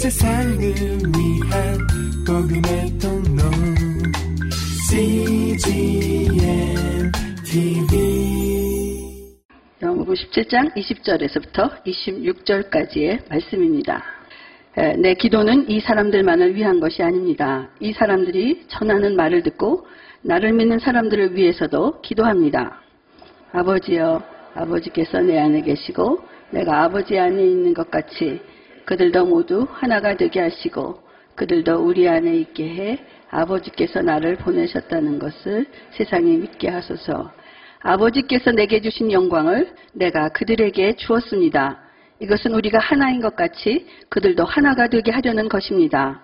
세상을 위한 복음의 통로 CGM TV 영어부 17장 20절에서부터 26절까지의 말씀입니다. 내 기도는 이 사람들만을 위한 것이 아닙니다. 이 사람들이 전하는 말을 듣고 나를 믿는 사람들을 위해서도 기도합니다. 아버지여, 아버지께서 내 안에 계시고 내가 아버지 안에 있는 것 같이 그들도 모두 하나가 되게 하시고 그들도 우리 안에 있게 해 아버지께서 나를 보내셨다는 것을 세상에 믿게 하소서. 아버지께서 내게 주신 영광을 내가 그들에게 주었습니다. 이것은 우리가 하나인 것 같이 그들도 하나가 되게 하려는 것입니다.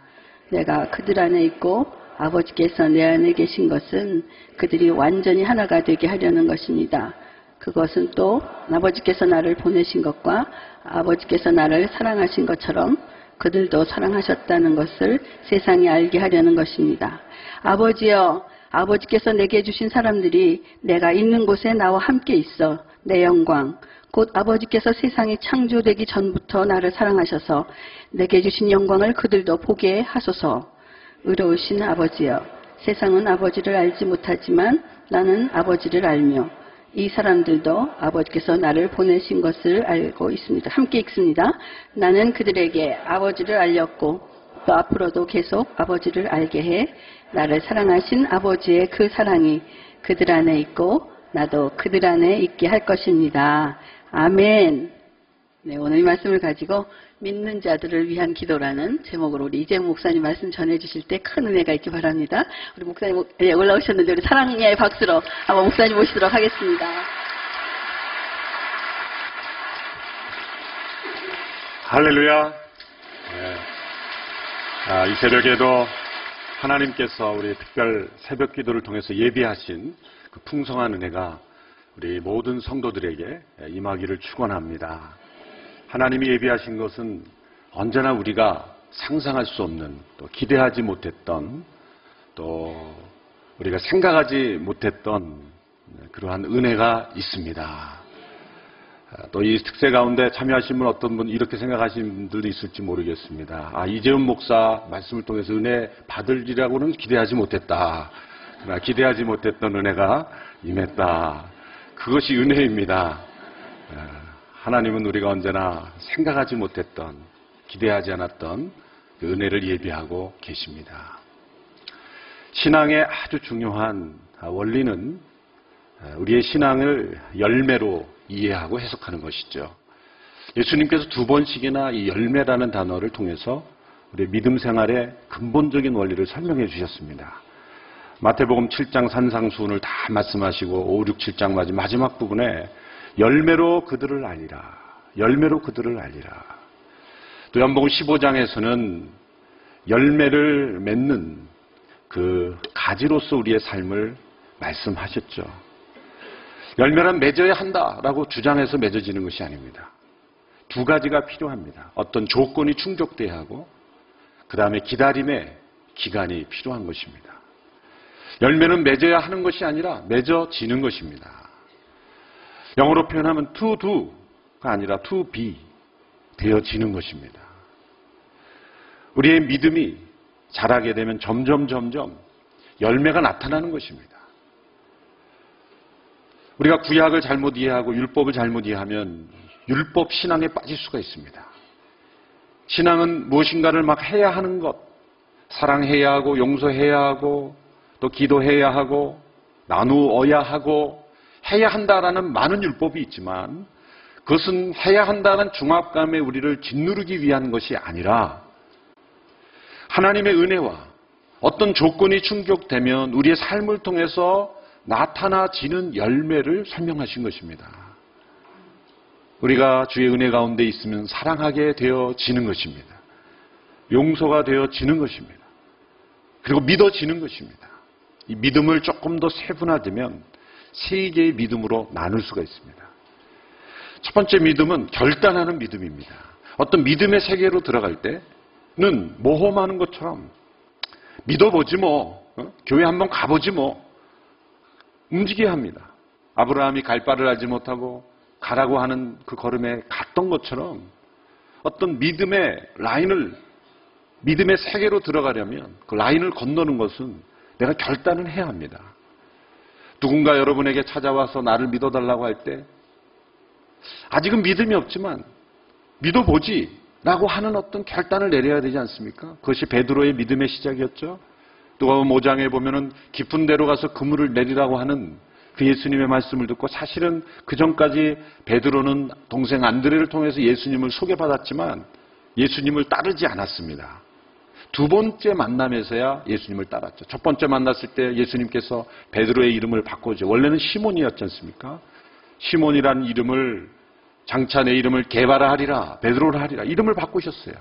내가 그들 안에 있고 아버지께서 내 안에 계신 것은 그들이 완전히 하나가 되게 하려는 것입니다. 그것은 또 아버지께서 나를 보내신 것과 아버지께서 나를 사랑하신 것처럼 그들도 사랑하셨다는 것을 세상에 알게 하려는 것입니다. 아버지여, 아버지께서 내게 주신 사람들이 내가 있는 곳에 나와 함께 있어 내 영광, 곧 아버지께서 세상이 창조되기 전부터 나를 사랑하셔서 내게 주신 영광을 그들도 보게 하소서. 의로우신 아버지여, 세상은 아버지를 알지 못하지만 나는 아버지를 알며 이 사람들도 아버지께서 나를 보내신 것을 알고 있습니다. 함께 읽습니다. 나는 그들에게 아버지를 알렸고 또 앞으로도 계속 아버지를 알게 해 나를 사랑하신 아버지의 그 사랑이 그들 안에 있고 나도 그들 안에 있게 할 것입니다. 아멘. 네, 오늘 이 말씀을 가지고 믿는 자들을 위한 기도라는 제목으로 우리 이재 목사님 말씀 전해주실 때 큰 은혜가 있기 바랍니다. 우리 목사님 네, 올라오셨는데 우리 사랑의 박수로 한번 목사님 모시도록 하겠습니다. 할렐루야. 네. 아, 이 새벽에도 하나님께서 우리 특별 새벽 기도를 통해서 예비하신 그 풍성한 은혜가 우리 모든 성도들에게 임하기를 축원합니다. 하나님이 예비하신 것은 언제나 우리가 상상할 수 없는 또 기대하지 못했던 또 우리가 생각하지 못했던 그러한 은혜가 있습니다. 또 이 특세 가운데 참여하신 분 어떤 분 이렇게 생각하시는 분들도 있을지 모르겠습니다. 아, 이재훈 목사 말씀을 통해서 은혜 받으리라고는 기대하지 못했다. 그러나 기대하지 못했던 은혜가 임했다. 그것이 은혜입니다. 하나님은 우리가 언제나 생각하지 못했던, 기대하지 않았던 그 은혜를 예비하고 계십니다. 신앙의 아주 중요한 원리는 우리의 신앙을 열매로 이해하고 해석하는 것이죠. 예수님께서 두 번씩이나 이 열매라는 단어를 통해서 우리 믿음 생활의 근본적인 원리를 설명해 주셨습니다. 마태복음 7장 산상수훈을 다 말씀하시고 5, 6, 7장 마지막 부분에 열매로 그들을 알리라. 열매로 그들을 알리라. 또 연복음 15장에서는 열매를 맺는 그 가지로서 우리의 삶을 말씀하셨죠. 열매란 맺어야 한다라고 주장해서 맺어지는 것이 아닙니다. 두 가지가 필요합니다. 어떤 조건이 충족돼야 하고 그 다음에 기다림의 기간이 필요한 것입니다. 열매는 맺어야 하는 것이 아니라 맺어지는 것입니다. 영어로 표현하면 to do가 아니라 to be 되어지는 것입니다. 우리의 믿음이 자라게 되면 점점 점점 열매가 나타나는 것입니다. 우리가 구약을 잘못 이해하고 율법을 잘못 이해하면 율법 신앙에 빠질 수가 있습니다. 신앙은 무엇인가를 막 해야 하는 것, 사랑해야 하고 용서해야 하고 또 기도해야 하고 나누어야 하고 해야 한다라는 많은 율법이 있지만 그것은 해야 한다는 중압감에 우리를 짓누르기 위한 것이 아니라 하나님의 은혜와 어떤 조건이 충족되면 우리의 삶을 통해서 나타나지는 열매를 설명하신 것입니다. 우리가 주의 은혜 가운데 있으면 사랑하게 되어지는 것입니다. 용서가 되어지는 것입니다. 그리고 믿어지는 것입니다. 이 믿음을 조금 더 세분화되면 세 개의 믿음으로 나눌 수가 있습니다. 첫 번째 믿음은 결단하는 믿음입니다. 어떤 믿음의 세계로 들어갈 때는 모험하는 것처럼 믿어보지 뭐, 어? 교회 한번 가보지 뭐, 움직여야 합니다. 아브라함이 갈 바를 알지 못하고 가라고 하는 그 걸음에 갔던 것처럼 어떤 믿음의 라인을 믿음의 세계로 들어가려면 그 라인을 건너는 것은 내가 결단을 해야 합니다. 누군가 여러분에게 찾아와서 나를 믿어달라고 할 때 아직은 믿음이 없지만 믿어보지 라고 하는 어떤 결단을 내려야 되지 않습니까? 그것이 베드로의 믿음의 시작이었죠. 누가복음 5장에 보면은 깊은 데로 가서 그물을 내리라고 하는 그 예수님의 말씀을 듣고 사실은 그 전까지 베드로는 동생 안드레를 통해서 예수님을 소개받았지만 예수님을 따르지 않았습니다. 두 번째 만남에서야 예수님을 따랐죠. 첫 번째 만났을 때 예수님께서 베드로의 이름을 바꾸죠. 원래는 시몬이었지 않습니까? 시몬이라는 이름을 장차 내 이름을 개바라 하리라, 베드로라 하리라 이름을 바꾸셨어요.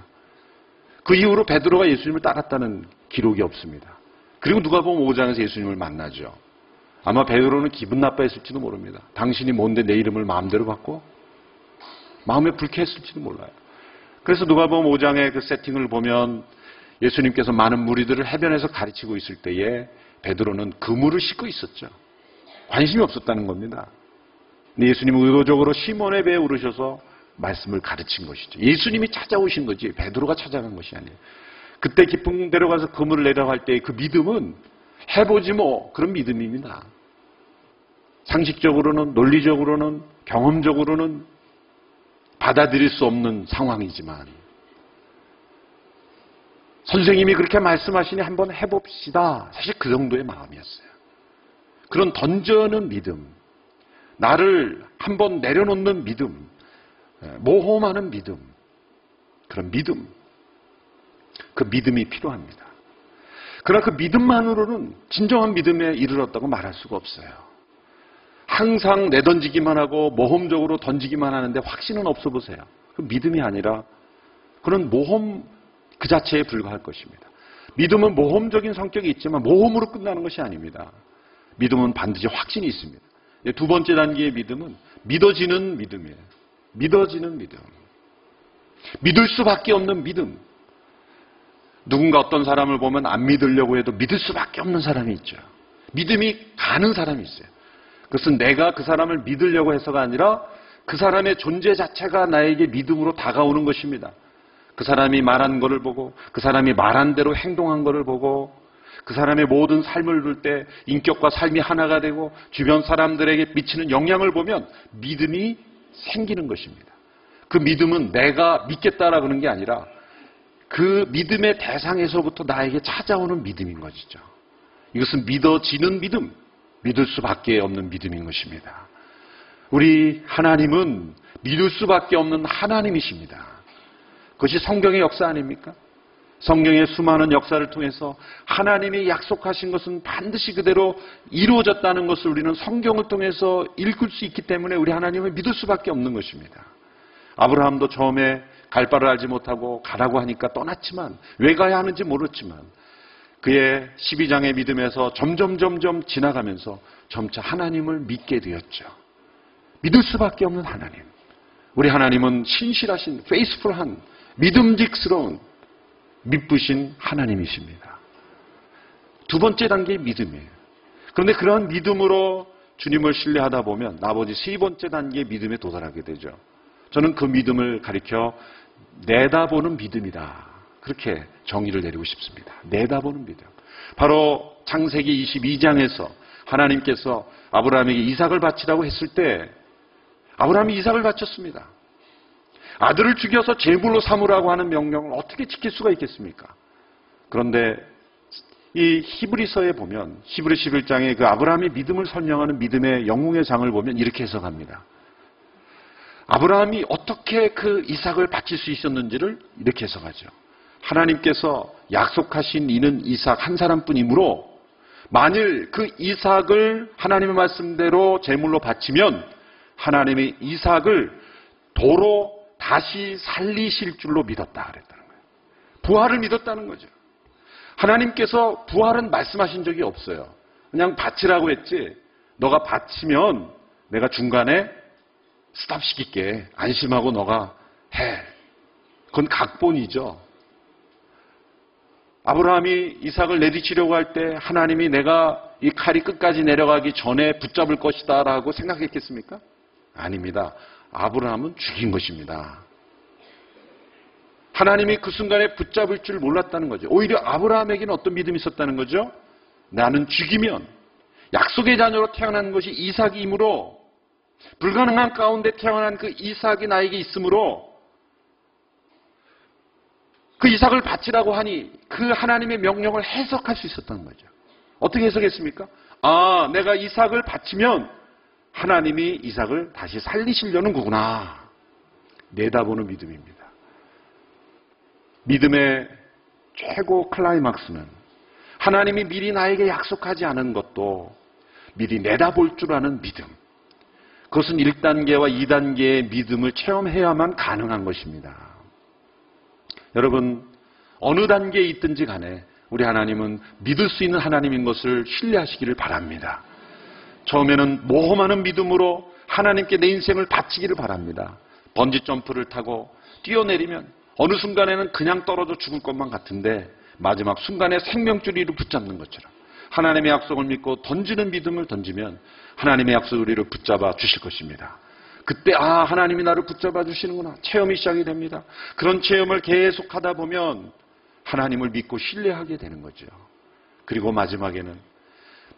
그 이후로 베드로가 예수님을 따랐다는 기록이 없습니다. 그리고 누가 보면 5장에서 예수님을 만나죠. 아마 베드로는 기분 나빠했을지도 모릅니다. 당신이 뭔데 내 이름을 마음대로 바꿔? 마음에 불쾌했을지도 몰라요. 그래서 누가 보면 5장의 그 세팅을 보면 예수님께서 많은 무리들을 해변에서 가르치고 있을 때에 베드로는 그물을 싣고 있었죠. 관심이 없었다는 겁니다. 근데 예수님은 의도적으로 시몬의 배에 오르셔서 말씀을 가르친 것이죠. 예수님이 찾아오신 거지 베드로가 찾아간 것이 아니에요. 그때 깊은 데로 가서 그물을 내려갈 때 그 믿음은 해보지 뭐 그런 믿음입니다. 상식적으로는 논리적으로는 경험적으로는 받아들일 수 없는 상황이지만 선생님이 그렇게 말씀하시니 한번 해봅시다. 사실 그 정도의 마음이었어요. 그런 던져는 믿음, 나를 한번 내려놓는 믿음, 모험하는 믿음, 그런 믿음, 그 믿음이 필요합니다. 그러나 그 믿음만으로는 진정한 믿음에 이르렀다고 말할 수가 없어요. 항상 내던지기만 하고 모험적으로 던지기만 하는데 확신은 없어 보세요. 그 믿음이 아니라 그런 모험 그 자체에 불과할 것입니다. 믿음은 모험적인 성격이 있지만 모험으로 끝나는 것이 아닙니다. 믿음은 반드시 확신이 있습니다. 두 번째 단계의 믿음은 믿어지는 믿음이에요. 믿어지는 믿음. 믿을 수밖에 없는 믿음. 누군가 어떤 사람을 보면 안 믿으려고 해도 믿을 수밖에 없는 사람이 있죠. 믿음이 가는 사람이 있어요. 그것은 내가 그 사람을 믿으려고 해서가 아니라 그 사람의 존재 자체가 나에게 믿음으로 다가오는 것입니다. 그 사람이 말한 것을 보고 그 사람이 말한 대로 행동한 것을 보고 그 사람의 모든 삶을 볼 때 인격과 삶이 하나가 되고 주변 사람들에게 미치는 영향을 보면 믿음이 생기는 것입니다. 그 믿음은 내가 믿겠다라고 하는 게 아니라 그 믿음의 대상에서부터 나에게 찾아오는 믿음인 것이죠. 이것은 믿어지는 믿음, 믿을 수밖에 없는 믿음인 것입니다. 우리 하나님은 믿을 수밖에 없는 하나님이십니다. 그것이 성경의 역사 아닙니까? 성경의 수많은 역사를 통해서 하나님이 약속하신 것은 반드시 그대로 이루어졌다는 것을 우리는 성경을 통해서 읽을 수 있기 때문에 우리 하나님을 믿을 수밖에 없는 것입니다. 아브라함도 처음에 갈 바를 알지 못하고 가라고 하니까 떠났지만 왜 가야 하는지 모르지만 그의 12장의 믿음에서 점점 점점 지나가면서 점차 하나님을 믿게 되었죠. 믿을 수밖에 없는 하나님. 우리 하나님은 신실하신 페이스풀한 믿음직스러운 믿부신 하나님이십니다. 두 번째 단계의 믿음이에요. 그런데 그런 믿음으로 주님을 신뢰하다 보면 나머지 세 번째 단계의 믿음에 도달하게 되죠. 저는 그 믿음을 가리켜 내다보는 믿음이다. 그렇게 정의를 내리고 싶습니다. 내다보는 믿음. 바로 창세기 22장에서 하나님께서 아브라함에게 이삭을 바치라고 했을 때 아브라함이 이삭을 바쳤습니다. 아들을 죽여서 제물로 삼으라고 하는 명령을 어떻게 지킬 수가 있겠습니까? 그런데 이 히브리서에 보면 히브리 11장에 그 아브라함의 믿음을 설명하는 믿음의 영웅의 장을 보면 이렇게 해석합니다. 아브라함이 어떻게 그 이삭을 바칠 수 있었는지를 이렇게 해석하죠. 하나님께서 약속하신 이는 이삭 한 사람뿐이므로 만일 그 이삭을 하나님의 말씀대로 제물로 바치면 하나님의 이삭을 도로 다시 살리실 줄로 믿었다 그랬다는 거예요. 부활을 믿었다는 거죠. 하나님께서 부활은 말씀하신 적이 없어요. 그냥 바치라고 했지. 너가 바치면 내가 중간에 스탑 시킬게. 안심하고 너가 해. 그건 각본이죠. 아브라함이 이삭을 내리치려고 할 때 하나님이 내가 이 칼이 끝까지 내려가기 전에 붙잡을 것이다 라고 생각했겠습니까? 아닙니다. 아브라함은 죽인 것입니다. 하나님이 그 순간에 붙잡을 줄 몰랐다는 거죠. 오히려 아브라함에게는 어떤 믿음이 있었다는 거죠? 나는 죽이면 약속의 자녀로 태어난 것이 이삭이므로 불가능한 가운데 태어난 그 이삭이 나에게 있으므로 그 이삭을 바치라고 하니 그 하나님의 명령을 해석할 수 있었던 거죠. 어떻게 해석했습니까? 아, 내가 이삭을 바치면 하나님이 이삭을 다시 살리시려는 거구나. 내다보는 믿음입니다. 믿음의 최고 클라이막스는 하나님이 미리 나에게 약속하지 않은 것도 미리 내다볼 줄 아는 믿음. 그것은 1단계와 2단계의 믿음을 체험해야만 가능한 것입니다. 여러분, 어느 단계에 있든지 간에 우리 하나님은 믿을 수 있는 하나님인 것을 신뢰하시기를 바랍니다. 처음에는 모험하는 믿음으로 하나님께 내 인생을 바치기를 바랍니다. 번지 점프를 타고 뛰어내리면 어느 순간에는 그냥 떨어져 죽을 것만 같은데 마지막 순간에 생명줄이를 붙잡는 것처럼 하나님의 약속을 믿고 던지는 믿음을 던지면 하나님의 약속을 우리를 붙잡아 주실 것입니다. 그때 아 하나님이 나를 붙잡아 주시는구나 체험이 시작이 됩니다. 그런 체험을 계속하다 보면 하나님을 믿고 신뢰하게 되는 거죠. 그리고 마지막에는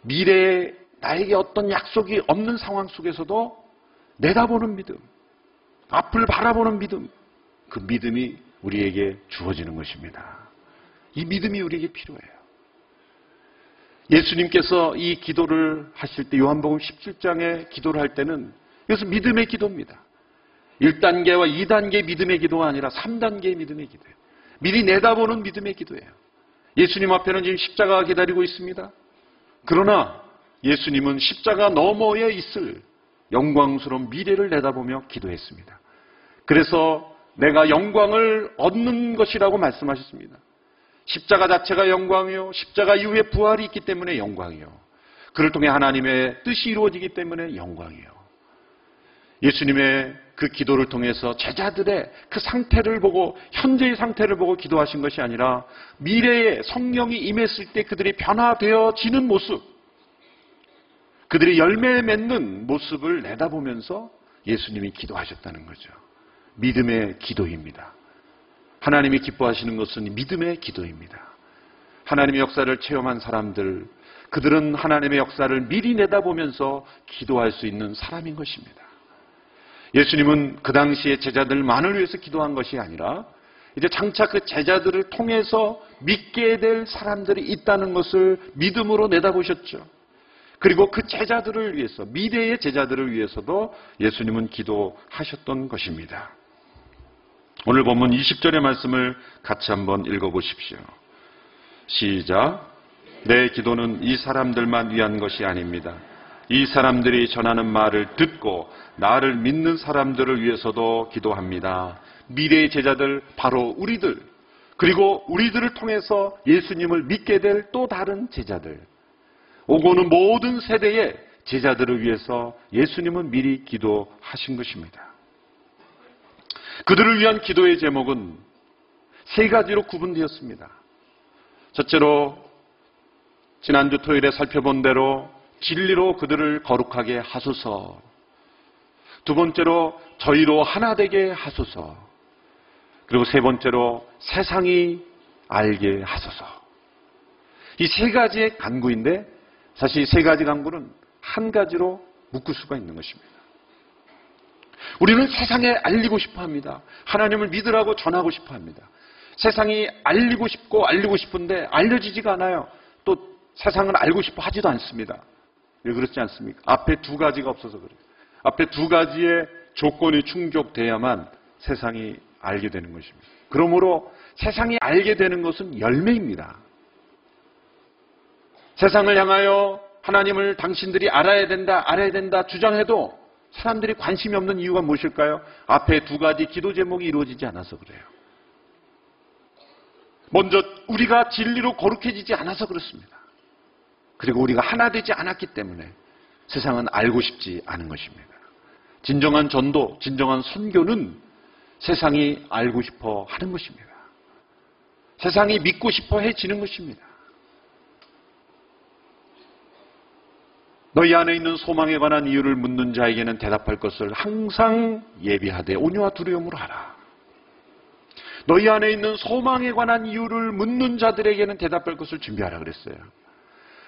미래에 나에게 어떤 약속이 없는 상황 속에서도 내다보는 믿음, 앞을 바라보는 믿음, 그 믿음이 우리에게 주어지는 것입니다. 이 믿음이 우리에게 필요해요. 예수님께서 이 기도를 하실 때 요한복음 17장에 기도를 할 때는 이것은 믿음의 기도입니다. 1단계와 2단계 믿음의 기도가 아니라 3단계의 믿음의 기도예요. 미리 내다보는 믿음의 기도예요. 예수님 앞에는 지금 십자가가 기다리고 있습니다. 그러나 예수님은 십자가 너머에 있을 영광스러운 미래를 내다보며 기도했습니다. 그래서 내가 영광을 얻는 것이라고 말씀하셨습니다. 십자가 자체가 영광이요. 십자가 이후에 부활이 있기 때문에 영광이요. 그를 통해 하나님의 뜻이 이루어지기 때문에 영광이요. 예수님의 그 기도를 통해서 제자들의 그 상태를 보고 현재의 상태를 보고 기도하신 것이 아니라 미래에 성령이 임했을 때 그들이 변화되어지는 모습, 그들이 열매 맺는 모습을 내다보면서 예수님이 기도하셨다는 거죠. 믿음의 기도입니다. 하나님이 기뻐하시는 것은 믿음의 기도입니다. 하나님의 역사를 체험한 사람들, 그들은 하나님의 역사를 미리 내다보면서 기도할 수 있는 사람인 것입니다. 예수님은 그 당시에 제자들만을 위해서 기도한 것이 아니라 이제 장차 그 제자들을 통해서 믿게 될 사람들이 있다는 것을 믿음으로 내다보셨죠. 그리고 그 제자들을 위해서, 미래의 제자들을 위해서도 예수님은 기도하셨던 것입니다. 오늘 본문 20절의 말씀을 같이 한번 읽어보십시오. 시작. 내 기도는 이 사람들만 위한 것이 아닙니다. 이 사람들이 전하는 말을 듣고 나를 믿는 사람들을 위해서도 기도합니다. 미래의 제자들, 바로 우리들, 그리고 우리들을 통해서 예수님을 믿게 될 또 다른 제자들, 오고는 모든 세대의 제자들을 위해서 예수님은 미리 기도하신 것입니다. 그들을 위한 기도의 제목은 세 가지로 구분되었습니다. 첫째로 지난주 토요일에 살펴본 대로 진리로 그들을 거룩하게 하소서. 두 번째로 저희로 하나 되게 하소서. 그리고 세 번째로 세상이 알게 하소서. 이 세 가지의 간구인데 사실 이세 가지 간구는 한 가지로 묶을 수가 있는 것입니다. 우리는 세상에 알리고 싶어 합니다. 하나님을 믿으라고 전하고 싶어 합니다. 세상이 알리고 싶고 알리고 싶은데 알려지지가 않아요. 또 세상을 알고 싶어 하지도 않습니다. 왜 그렇지 않습니까? 앞에 두 가지가 없어서 그래요. 앞에 두 가지의 조건이 충족돼야만 세상이 알게 되는 것입니다. 그러므로 세상이 알게 되는 것은 열매입니다. 세상을 향하여 하나님을 당신들이 알아야 된다, 알아야 된다 주장해도 사람들이 관심이 없는 이유가 무엇일까요? 앞에 두 가지 기도 제목이 이루어지지 않아서 그래요. 먼저 우리가 진리로 거룩해지지 않아서 그렇습니다. 그리고 우리가 하나 되지 않았기 때문에 세상은 알고 싶지 않은 것입니다. 진정한 전도, 진정한 선교는 세상이 알고 싶어 하는 것입니다. 세상이 믿고 싶어 해지는 것입니다. 너희 안에 있는 소망에 관한 이유를 묻는 자에게는 대답할 것을 항상 예비하되 온유와 두려움으로 하라. 너희 안에 있는 소망에 관한 이유를 묻는 자들에게는 대답할 것을 준비하라 그랬어요.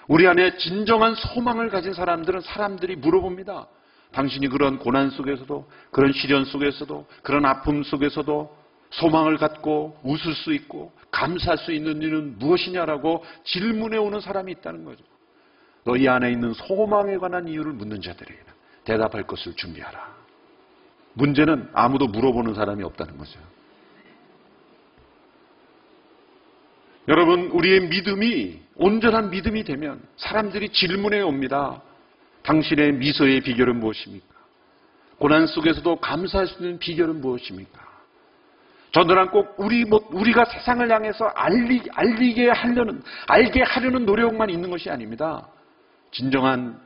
우리 안에 진정한 소망을 가진 사람들은 사람들이 물어봅니다. 당신이 그런 고난 속에서도, 그런 시련 속에서도, 그런 아픔 속에서도 소망을 갖고 웃을 수 있고 감사할 수 있는 일은 무엇이냐라고 질문해 오는 사람이 있다는 거죠. 너희 안에 있는 소망에 관한 이유를 묻는 자들에게는 대답할 것을 준비하라. 문제는 아무도 물어보는 사람이 없다는 거죠. 여러분, 우리의 믿음이 온전한 믿음이 되면 사람들이 질문해 옵니다. 당신의 미소의 비결은 무엇입니까? 고난 속에서도 감사할 수 있는 비결은 무엇입니까? 저들은 꼭 우리 뭐 우리가 세상을 향해서 알리, 알리게 하려는 알게 하려는 노력만 있는 것이 아닙니다. 진정한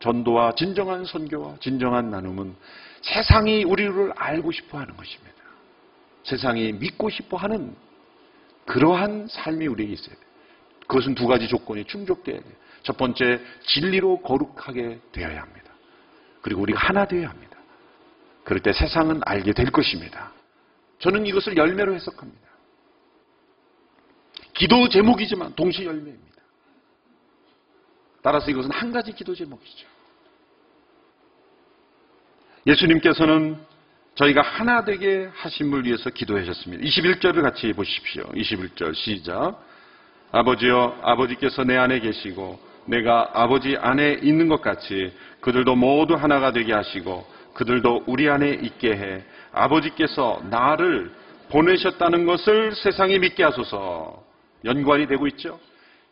전도와 진정한 선교와 진정한 나눔은 세상이 우리를 알고 싶어 하는 것입니다. 세상이 믿고 싶어 하는 그러한 삶이 우리에게 있어야 돼요. 그것은 두 가지 조건이 충족돼야 돼요. 첫 번째, 진리로 거룩하게 되어야 합니다. 그리고 우리가 하나 되어야 합니다. 그럴 때 세상은 알게 될 것입니다. 저는 이것을 열매로 해석합니다. 기도 제목이지만 동시에 열매입니다. 따라서 이것은 한 가지 기도 제목이죠. 예수님께서는 저희가 하나 되게 하심을 위해서 기도하셨습니다. 21절을 같이 보십시오. 21절 시작. 아버지여 아버지께서 내 안에 계시고 내가 아버지 안에 있는 것 같이 그들도 모두 하나가 되게 하시고 그들도 우리 안에 있게 해 아버지께서 나를 보내셨다는 것을 세상이 믿게 하소서 연관이 되고 있죠.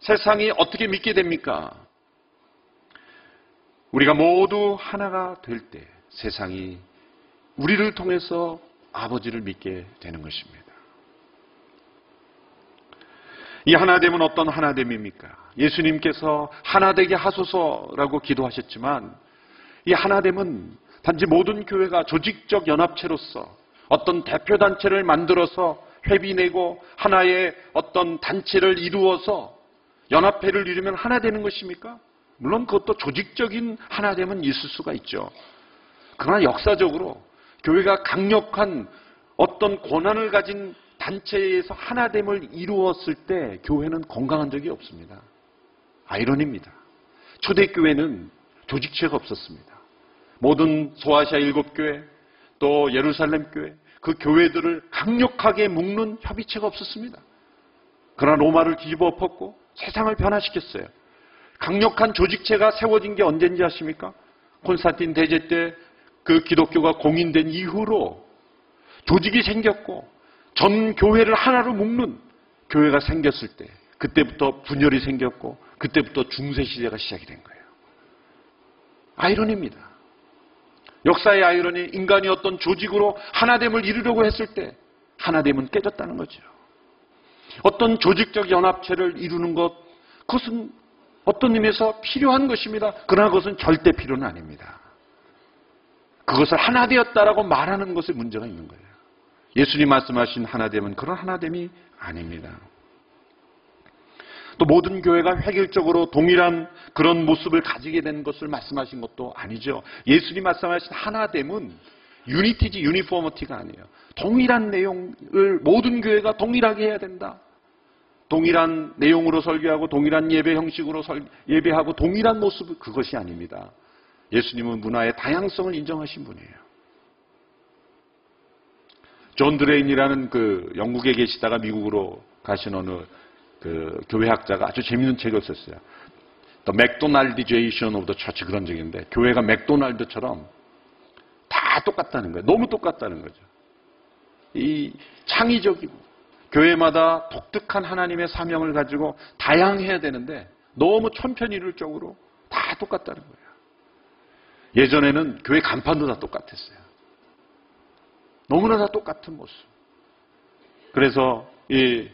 세상이 어떻게 믿게 됩니까? 우리가 모두 하나가 될 때 세상이 우리를 통해서 아버지를 믿게 되는 것입니다. 이 하나됨은 어떤 하나됨입니까? 예수님께서 하나되게 하소서라고 기도하셨지만 이 하나됨은 단지 모든 교회가 조직적 연합체로서 어떤 대표단체를 만들어서 회비 내고 하나의 어떤 단체를 이루어서 연합회를 이루면 하나 되는 것입니까? 물론 그것도 조직적인 하나됨은 있을 수가 있죠. 그러나 역사적으로 교회가 강력한 어떤 권한을 가진 단체에서 하나됨을 이루었을 때 교회는 건강한 적이 없습니다. 아이러니입니다. 초대교회는 조직체가 없었습니다. 모든 소아시아 일곱 교회, 또 예루살렘 교회, 그 교회들을 강력하게 묶는 협의체가 없었습니다. 그러나 로마를 뒤집어 엎었고 세상을 변화시켰어요. 강력한 조직체가 세워진 게 언젠지 아십니까? 콘스탄틴 대제 때 그 기독교가 공인된 이후로 조직이 생겼고 전 교회를 하나로 묶는 교회가 생겼을 때 그때부터 분열이 생겼고 그때부터 중세 시대가 시작이 된 거예요. 아이러니입니다. 역사의 아이러니 인간이 어떤 조직으로 하나됨을 이루려고 했을 때 하나됨은 깨졌다는 거죠. 어떤 조직적 연합체를 이루는 것 그것은 어떤 의미에서 필요한 것입니다. 그러나 그것은 절대 필요는 아닙니다. 그것을 하나 되었다라고 말하는 것에 문제가 있는 거예요. 예수님 말씀하신 하나됨은 그런 하나됨이 아닙니다. 또 모든 교회가 획일적으로 동일한 그런 모습을 가지게 된 것을 말씀하신 것도 아니죠. 예수님 말씀하신 하나됨은 unity지 uniformity가 아니에요. 동일한 내용을 모든 교회가 동일하게 해야 된다. 동일한 내용으로 설교하고 동일한 예배 형식으로 설, 예배하고 동일한 모습 그것이 아닙니다. 예수님은 문화의 다양성을 인정하신 분이에요. 존 드레인이라는 그 영국에 계시다가 미국으로 가신 어느 그 교회학자가 아주 재밌는 책을 썼어요. The McDonaldization of the Church 그런 책인데 교회가 맥도날드처럼 다 똑같다는 거예요. 너무 똑같다는 거죠. 이 창의적이고 교회마다 독특한 하나님의 사명을 가지고 다양해야 되는데 너무 천편일률적으로 다 똑같다는 거예요. 예전에는 교회 간판도 다 똑같았어요. 너무나 다 똑같은 모습. 그래서 이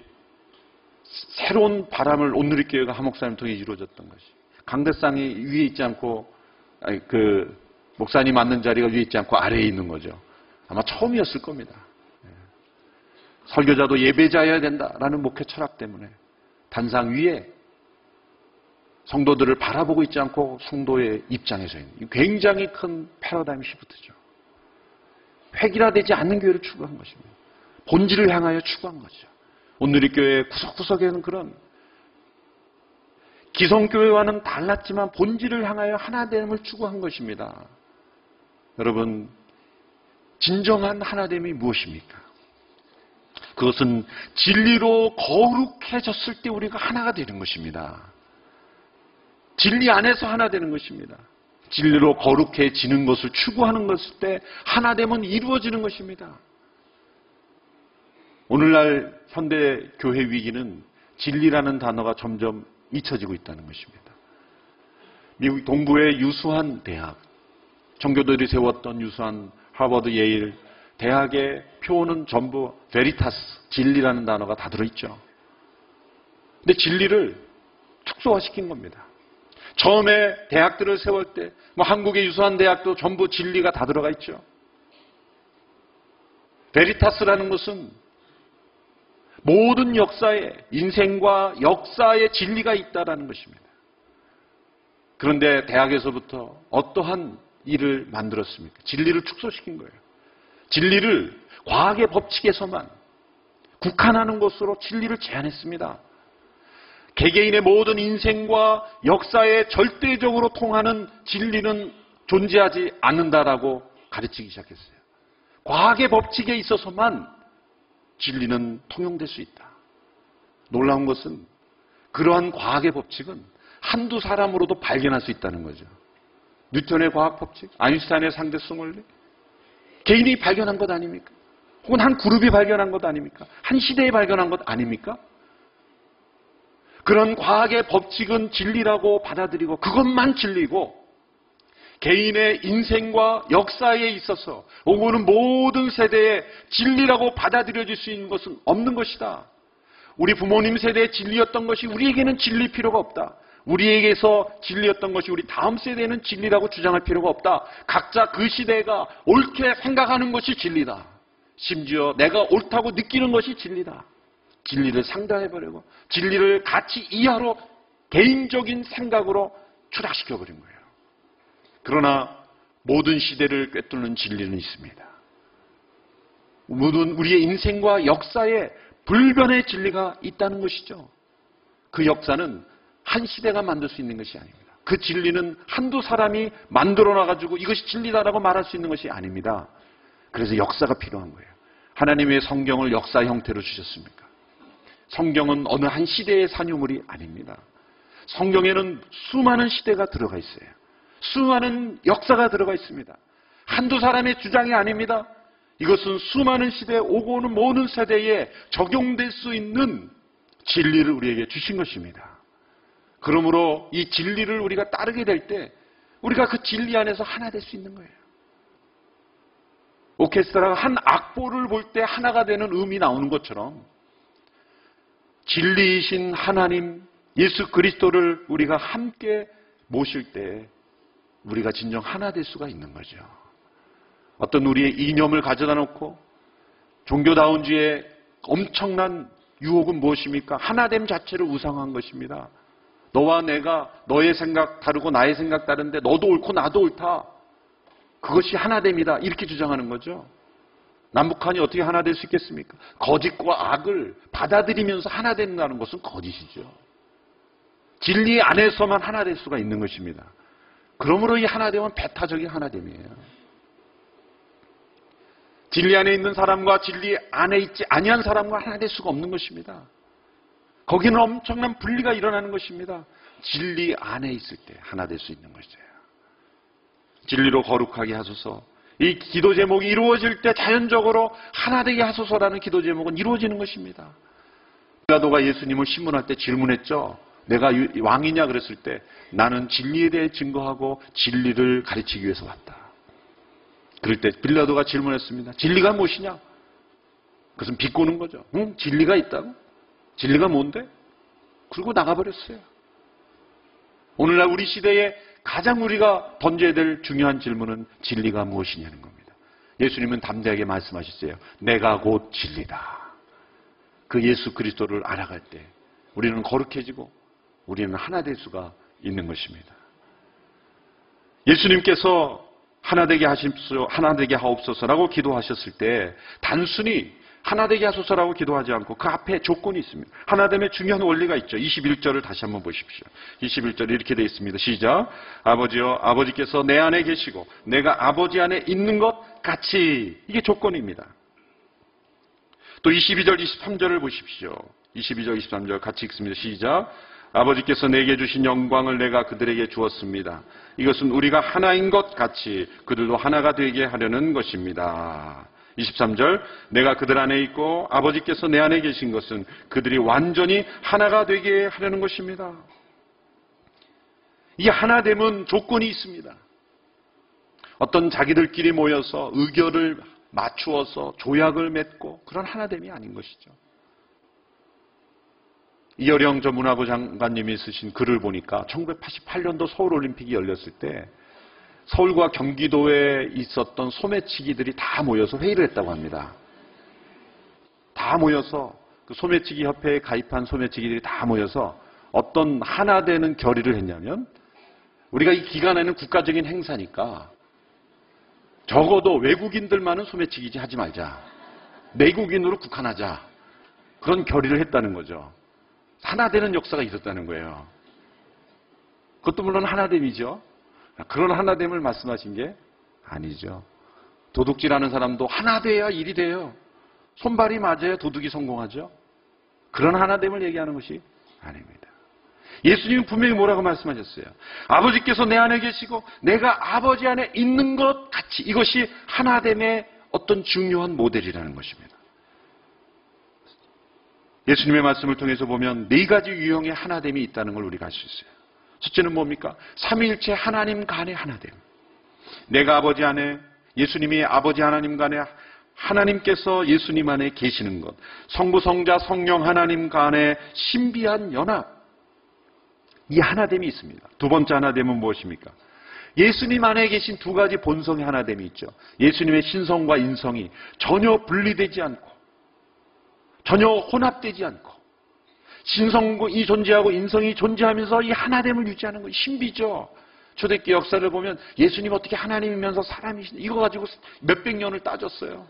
새로운 바람을 온누리교회가 한목사님 통해 이루어졌던 것이 강대상이 위에 있지 않고 아니, 그 목사님 앉는 자리가 위에 있지 않고 아래에 있는 거죠. 아마 처음이었을 겁니다. 예. 설교자도 예배자여야 된다라는 목회 철학 때문에 단상 위에 성도들을 바라보고 있지 않고 성도의 입장에서 있는 굉장히 큰 패러다임 시프트죠. 획일화되지 않는 교회를 추구한 것입니다. 본질을 향하여 추구한 거죠. 오늘 이 교회 구석구석에는 그런 기성교회와는 달랐지만 본질을 향하여 하나됨을 추구한 것입니다. 여러분, 진정한 하나됨이 무엇입니까? 그것은 진리로 거룩해졌을 때 우리가 하나가 되는 것입니다. 진리 안에서 하나 되는 것입니다. 진리로 거룩해지는 것을 추구하는 것일 때 하나됨은 이루어지는 것입니다. 오늘날 현대 교회 위기는 진리라는 단어가 점점 잊혀지고 있다는 것입니다. 미국 동부의 유수한 대학, 종교들이 세웠던 유수한 하버드, 예일 대학의 표어는 전부 베리타스, 진리라는 단어가 다 들어있죠. 근데 진리를 축소화시킨 겁니다. 처음에 대학들을 세울 때, 뭐 한국의 유수한 대학도 전부 진리가 다 들어가 있죠. 베리타스라는 것은 모든 역사에 인생과 역사의 진리가 있다라는 것입니다. 그런데 대학에서부터 어떠한 일을 만들었습니까? 진리를 축소시킨 거예요. 진리를 과학의 법칙에서만 국한하는 것으로 진리를 제한했습니다. 개개인의 모든 인생과 역사에 절대적으로 통하는 진리는 존재하지 않는다라고 가르치기 시작했어요. 과학의 법칙에 있어서만 진리는 통용될 수 있다. 놀라운 것은 그러한 과학의 법칙은 한두 사람으로도 발견할 수 있다는 거죠. 뉴턴의 과학 법칙, 아인슈타인의 상대성 원리, 개인이 발견한 것 아닙니까? 혹은 한 그룹이 발견한 것 아닙니까? 한 시대에 발견한 것 아닙니까? 그런 과학의 법칙은 진리라고 받아들이고 그것만 진리고 개인의 인생과 역사에 있어서 오고는 모든 세대에 진리라고 받아들여질 수 있는 것은 없는 것이다. 우리 부모님 세대의 진리였던 것이 우리에게는 진리 필요가 없다. 우리에게서 진리였던 것이 우리 다음 세대는 진리라고 주장할 필요가 없다. 각자 그 시대가 옳게 생각하는 것이 진리다. 심지어 내가 옳다고 느끼는 것이 진리다. 진리를 상대해버리고 진리를 가치 이하로 개인적인 생각으로 추락시켜버린 거예요. 그러나 모든 시대를 꿰뚫는 진리는 있습니다. 모든 우리의 인생과 역사에 불변의 진리가 있다는 것이죠. 그 역사는 한 시대가 만들 수 있는 것이 아닙니다. 그 진리는 한두 사람이 만들어 놔가지고 이것이 진리다라고 말할 수 있는 것이 아닙니다. 그래서 역사가 필요한 거예요. 하나님의 성경을 역사 형태로 주셨습니까? 성경은 어느 한 시대의 산유물이 아닙니다. 성경에는 수많은 시대가 들어가 있어요. 수많은 역사가 들어가 있습니다. 한두 사람의 주장이 아닙니다. 이것은 수많은 시대에 오고 오는 모든 세대에 적용될 수 있는 진리를 우리에게 주신 것입니다. 그러므로 이 진리를 우리가 따르게 될 때 우리가 그 진리 안에서 하나 될 수 있는 거예요. 오케스트라가 한 악보를 볼 때 하나가 되는 음이 나오는 것처럼 진리이신 하나님 예수 그리스도를 우리가 함께 모실 때 우리가 진정 하나 될 수가 있는 거죠. 어떤 우리의 이념을 가져다 놓고 종교다운주의 엄청난 유혹은 무엇입니까? 하나됨 자체를 우상한 것입니다. 너와 내가 너의 생각 다르고 나의 생각 다른데 너도 옳고 나도 옳다. 그것이 하나됨이다. 이렇게 주장하는 거죠. 남북한이 어떻게 하나 될 수 있겠습니까? 거짓과 악을 받아들이면서 하나 된다는 것은 거짓이죠. 진리 안에서만 하나 될 수가 있는 것입니다. 그러므로 이 하나됨은 배타적인 하나됨이에요. 진리 안에 있는 사람과 진리 안에 있지 아니한 사람과 하나 될 수가 없는 것입니다. 거기는 엄청난 분리가 일어나는 것입니다. 진리 안에 있을 때 하나 될 수 있는 것이에요. 진리로 거룩하게 하소서. 이 기도 제목이 이루어질 때 자연적으로 하나 되게 하소서라는 기도 제목은 이루어지는 것입니다. 빌라도가 예수님을 신문할 때 질문했죠. 내가 왕이냐 그랬을 때 나는 진리에 대해 증거하고 진리를 가르치기 위해서 왔다. 그럴 때 빌라도가 질문했습니다. 진리가 무엇이냐? 그것은 비꼬는 거죠. 응? 진리가 있다고? 진리가 뭔데? 그리고 나가버렸어요. 오늘날 우리 시대에 가장 우리가 던져야 될 중요한 질문은 진리가 무엇이냐는 겁니다. 예수님은 담대하게 말씀하셨어요. 내가 곧 진리다. 그 예수 그리스도를 알아갈 때 우리는 거룩해지고 우리는 하나 될 수가 있는 것입니다. 예수님께서 하나 되게 하십시오, 하나 되게 하옵소서라고 기도하셨을 때 단순히 하나 되게 하소서라고 기도하지 않고 그 앞에 조건이 있습니다. 하나됨의 중요한 원리가 있죠. 21절을 다시 한번 보십시오. 21절 이렇게 되어 있습니다. 시작. 아버지여 아버지께서 내 안에 계시고 내가 아버지 안에 있는 것 같이 이게 조건입니다. 또 22절 23절을 보십시오. 22절 23절 같이 읽습니다. 시작. 아버지께서 내게 주신 영광을 내가 그들에게 주었습니다. 이것은 우리가 하나인 것 같이 그들도 하나가 되게 하려는 것입니다. 23절 내가 그들 안에 있고 아버지께서 내 안에 계신 것은 그들이 완전히 하나가 되게 하려는 것입니다. 이 하나됨은 조건이 있습니다. 어떤 자기들끼리 모여서 의견을 맞추어서 조약을 맺고 그런 하나됨이 아닌 것이죠. 이여령 전 문화부 장관님이 쓰신 글을 보니까 1988년도 서울올림픽이 열렸을 때 서울과 경기도에 있었던 소매치기들이 다 모여서 회의를 했다고 합니다. 다 모여서 그 소매치기 협회에 가입한 소매치기들이 다 모여서 어떤 하나 되는 결의를 했냐면 우리가 이 기간에는 국가적인 행사니까 적어도 외국인들만은 소매치기지 하지 말자. 내국인으로 국한하자. 그런 결의를 했다는 거죠. 하나 되는 역사가 있었다는 거예요. 그것도 물론 하나 됨이죠. 그런 하나됨을 말씀하신 게 아니죠. 도둑질하는 사람도 하나 돼야 일이 돼요. 손발이 맞아야 도둑이 성공하죠. 그런 하나됨을 얘기하는 것이 아닙니다. 예수님은 분명히 뭐라고 말씀하셨어요? 아버지께서 내 안에 계시고 내가 아버지 안에 있는 것 같이 이것이 하나됨의 어떤 중요한 모델이라는 것입니다. 예수님의 말씀을 통해서 보면 네 가지 유형의 하나됨이 있다는 걸 우리가 알 수 있어요. 첫째는 뭡니까? 삼위일체 하나님 간의 하나 됨. 내가 아버지 안에 예수님이 아버지 하나님 간에 하나님께서 예수님 안에 계시는 것. 성부 성자 성령 하나님 간의 신비한 연합. 이 하나됨이 있습니다. 두 번째 하나됨은 무엇입니까? 예수님 안에 계신 두 가지 본성의 하나됨이 있죠. 예수님의 신성과 인성이 전혀 분리되지 않고 전혀 혼합되지 않고 신성이 존재하고 인성이 존재하면서 이 하나됨을 유지하는 거 신비죠. 초대교 역사를 보면 예수님 어떻게 하나님이면서 사람이시냐 이거 가지고 몇백 년을 따졌어요.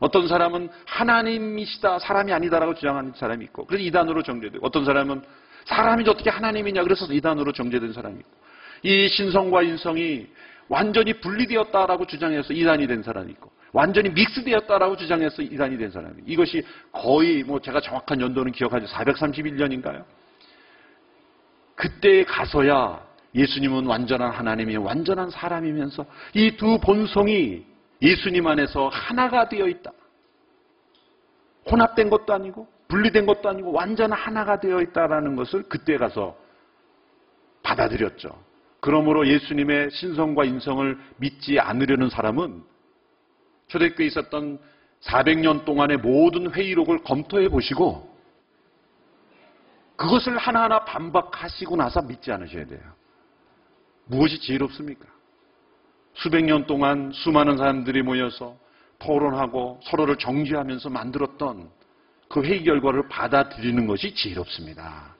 어떤 사람은 하나님이시다 사람이 아니다라고 주장하는 사람이 있고 그래서 이단으로 정죄되고 어떤 사람은 사람이 어떻게 하나님이냐 그래서 이단으로 정죄된 사람이 있고 이 신성과 인성이 완전히 분리되었다라고 주장해서 이단이 된 사람이 있고 완전히 믹스되었다라고 주장해서 이단이 된 사람이 이것이 거의 뭐 제가 정확한 연도는 기억하지 431년인가요? 그때 가서야 예수님은 완전한 하나님이 완전한 사람이면서 이 두 본성이 예수님 안에서 하나가 되어 있다. 혼합된 것도 아니고 분리된 것도 아니고 완전 하나가 되어 있다라는 것을 그때 가서 받아들였죠. 그러므로 예수님의 신성과 인성을 믿지 않으려는 사람은 초대교회에 있었던 400년 동안의 모든 회의록을 검토해 보시고 그것을 하나하나 반박하시고 나서 믿지 않으셔야 돼요. 무엇이 지혜롭습니까? 수백 년 동안 수많은 사람들이 모여서 토론하고 서로를 정지하면서 만들었던 그 회의 결과를 받아들이는 것이 지혜롭습니다.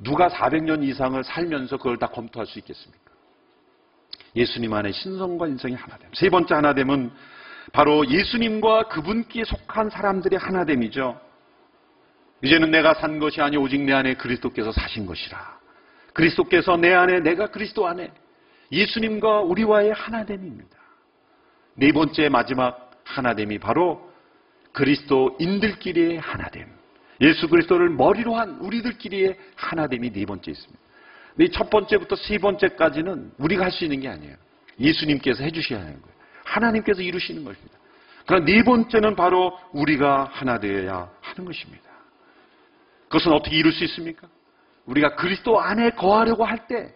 누가 400년 이상을 살면서 그걸 다 검토할 수 있겠습니까? 예수님 안에 신성과 인성이 하나됨. 세 번째 하나됨은 바로 예수님과 그분께 속한 사람들의 하나됨이죠. 이제는 내가 산 것이 아니 오직 내 안에 그리스도께서 사신 것이라. 그리스도께서 내 안에 내가 그리스도 안에 예수님과 우리와의 하나됨입니다. 네 번째 마지막 하나됨이 바로 그리스도인들끼리의 하나됨. 예수 그리스도를 머리로 한 우리들끼리의 하나됨이 네 번째 있습니다. 첫 번째부터 세 번째까지는 우리가 할 수 있는 게 아니에요. 예수님께서 해주셔야 하는 거예요. 하나님께서 이루시는 것입니다. 그러나 네 번째는 바로 우리가 하나 되어야 하는 것입니다. 그것은 어떻게 이룰 수 있습니까? 우리가 그리스도 안에 거하려고 할 때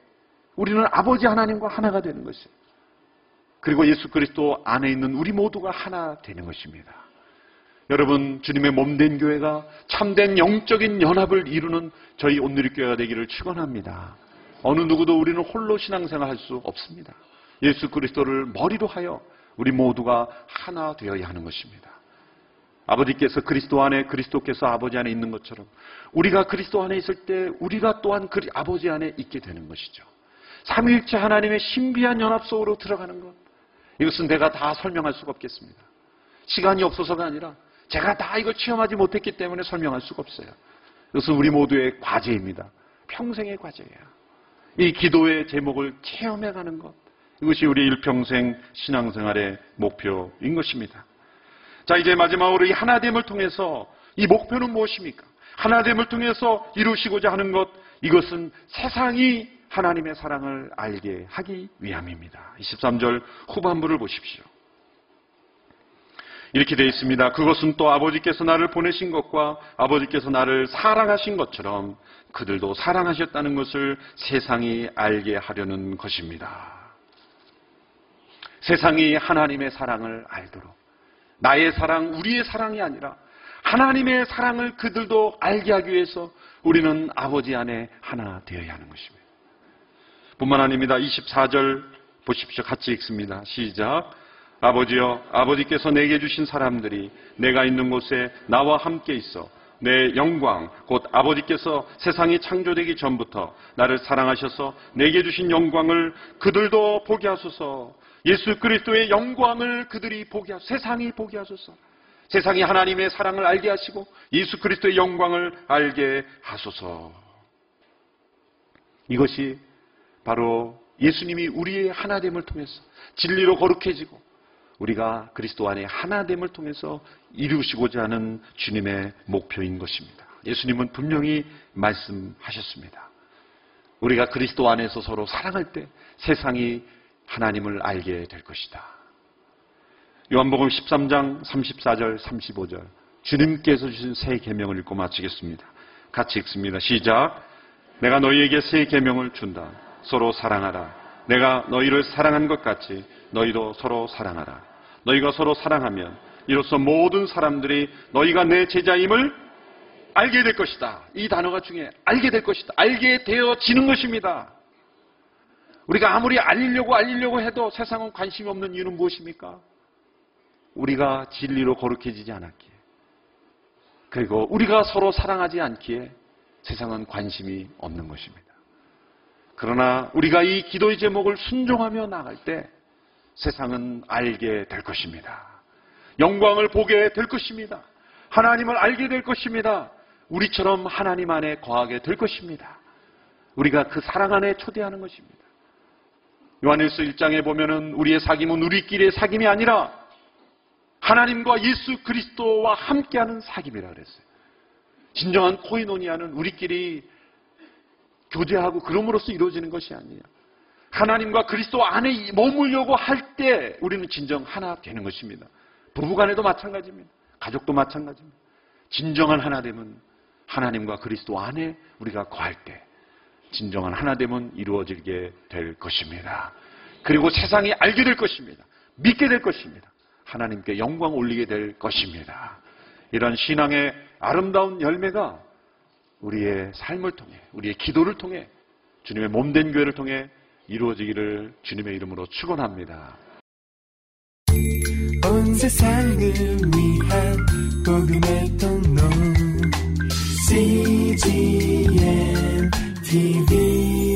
우리는 아버지 하나님과 하나가 되는 것이에요. 그리고 예수 그리스도 안에 있는 우리 모두가 하나 되는 것입니다. 여러분, 주님의 몸된 교회가 참된 영적인 연합을 이루는 저희 온누리교회가 되기를 축원합니다. 어느 누구도 우리는 홀로 신앙생활 할 수 없습니다. 예수 그리스도를 머리로 하여 우리 모두가 하나 되어야 하는 것입니다. 아버지께서 그리스도 안에 그리스도께서 아버지 안에 있는 것처럼 우리가 그리스도 안에 있을 때 우리가 또한 그 아버지 안에 있게 되는 것이죠. 삼위일체 하나님의 신비한 연합 속으로 들어가는 것. 이것은 내가 다 설명할 수가 없겠습니다. 시간이 없어서가 아니라 제가 다 이걸 체험하지 못했기 때문에 설명할 수가 없어요. 이것은 우리 모두의 과제입니다. 평생의 과제예요. 이 기도의 제목을 체험해가는 것. 이것이 우리 일평생 신앙생활의 목표인 것입니다. 자, 이제 마지막으로 이 하나됨을 통해서 이 목표는 무엇입니까? 하나됨을 통해서 이루시고자 하는 것, 이것은 세상이 하나님의 사랑을 알게 하기 위함입니다. 23절 후반부를 보십시오. 이렇게 되어 있습니다. 그것은 또 아버지께서 나를 보내신 것과 아버지께서 나를 사랑하신 것처럼 그들도 사랑하셨다는 것을 세상이 알게 하려는 것입니다. 세상이 하나님의 사랑을 알도록 나의 사랑, 우리의 사랑이 아니라 하나님의 사랑을 그들도 알게 하기 위해서 우리는 아버지 안에 하나 되어야 하는 것입니다. 뿐만 아닙니다. 24절 보십시오. 같이 읽습니다. 시작. 아버지여, 아버지께서 내게 주신 사람들이 내가 있는 곳에 나와 함께 있어 내 영광, 곧 아버지께서 세상이 창조되기 전부터 나를 사랑하셔서 내게 주신 영광을 그들도 보게 하소서. 예수 그리스도의 영광을 그들이 보게 하소서. 세상이 보게 하소서. 세상이 하나님의 사랑을 알게 하시고 예수 그리스도의 영광을 알게 하소서. 이것이 바로 예수님이 우리의 하나됨을 통해서 진리로 거룩해지고 우리가 그리스도 안에 하나됨을 통해서 이루시고자 하는 주님의 목표인 것입니다. 예수님은 분명히 말씀하셨습니다. 우리가 그리스도 안에서 서로 사랑할 때 세상이 하나님을 알게 될 것이다. 요한복음 13장 34절 35절 주님께서 주신 새 계명을 읽고 마치겠습니다. 같이 읽습니다. 시작. 내가 너희에게 새 계명을 준다. 서로 사랑하라. 내가 너희를 사랑한 것 같이 너희도 서로 사랑하라. 너희가 서로 사랑하면 이로써 모든 사람들이 너희가 내 제자임을 알게 될 것이다. 이 단어가 중요해. 알게 될 것이다. 알게 되어지는 것입니다. 우리가 아무리 알리려고 알리려고 해도 세상은 관심이 없는 이유는 무엇입니까? 우리가 진리로 거룩해지지 않았기에. 그리고 우리가 서로 사랑하지 않기에 세상은 관심이 없는 것입니다. 그러나 우리가 이 기도의 제목을 순종하며 나갈 때 세상은 알게 될 것입니다. 영광을 보게 될 것입니다. 하나님을 알게 될 것입니다. 우리처럼 하나님 안에 거하게 될 것입니다. 우리가 그 사랑 안에 초대하는 것입니다. 요한일서 1장에 보면은 우리의 사귐은 우리끼리의 사귐이 아니라 하나님과 예수 그리스도와 함께하는 사귐이라 그랬어요. 진정한 코이노니아는 우리끼리 교제하고 그럼으로써 이루어지는 것이 아니에요. 하나님과 그리스도 안에 머물려고 할 때 우리는 진정 하나 되는 것입니다. 부부간에도 마찬가지입니다. 가족도 마찬가지입니다. 진정한 하나됨은 하나님과 그리스도 안에 우리가 거할 때 진정한 하나됨은 이루어지게 될 것입니다. 그리고 세상이 알게 될 것입니다. 믿게 될 것입니다. 하나님께 영광 올리게 될 것입니다. 이런 신앙의 아름다운 열매가 우리의 삶을 통해, 우리의 기도를 통해, 주님의 몸된 교회를 통해 이루어지기를 주님의 이름으로 축원합니다. 온 세상을 위한 복음의 통로 CGM TV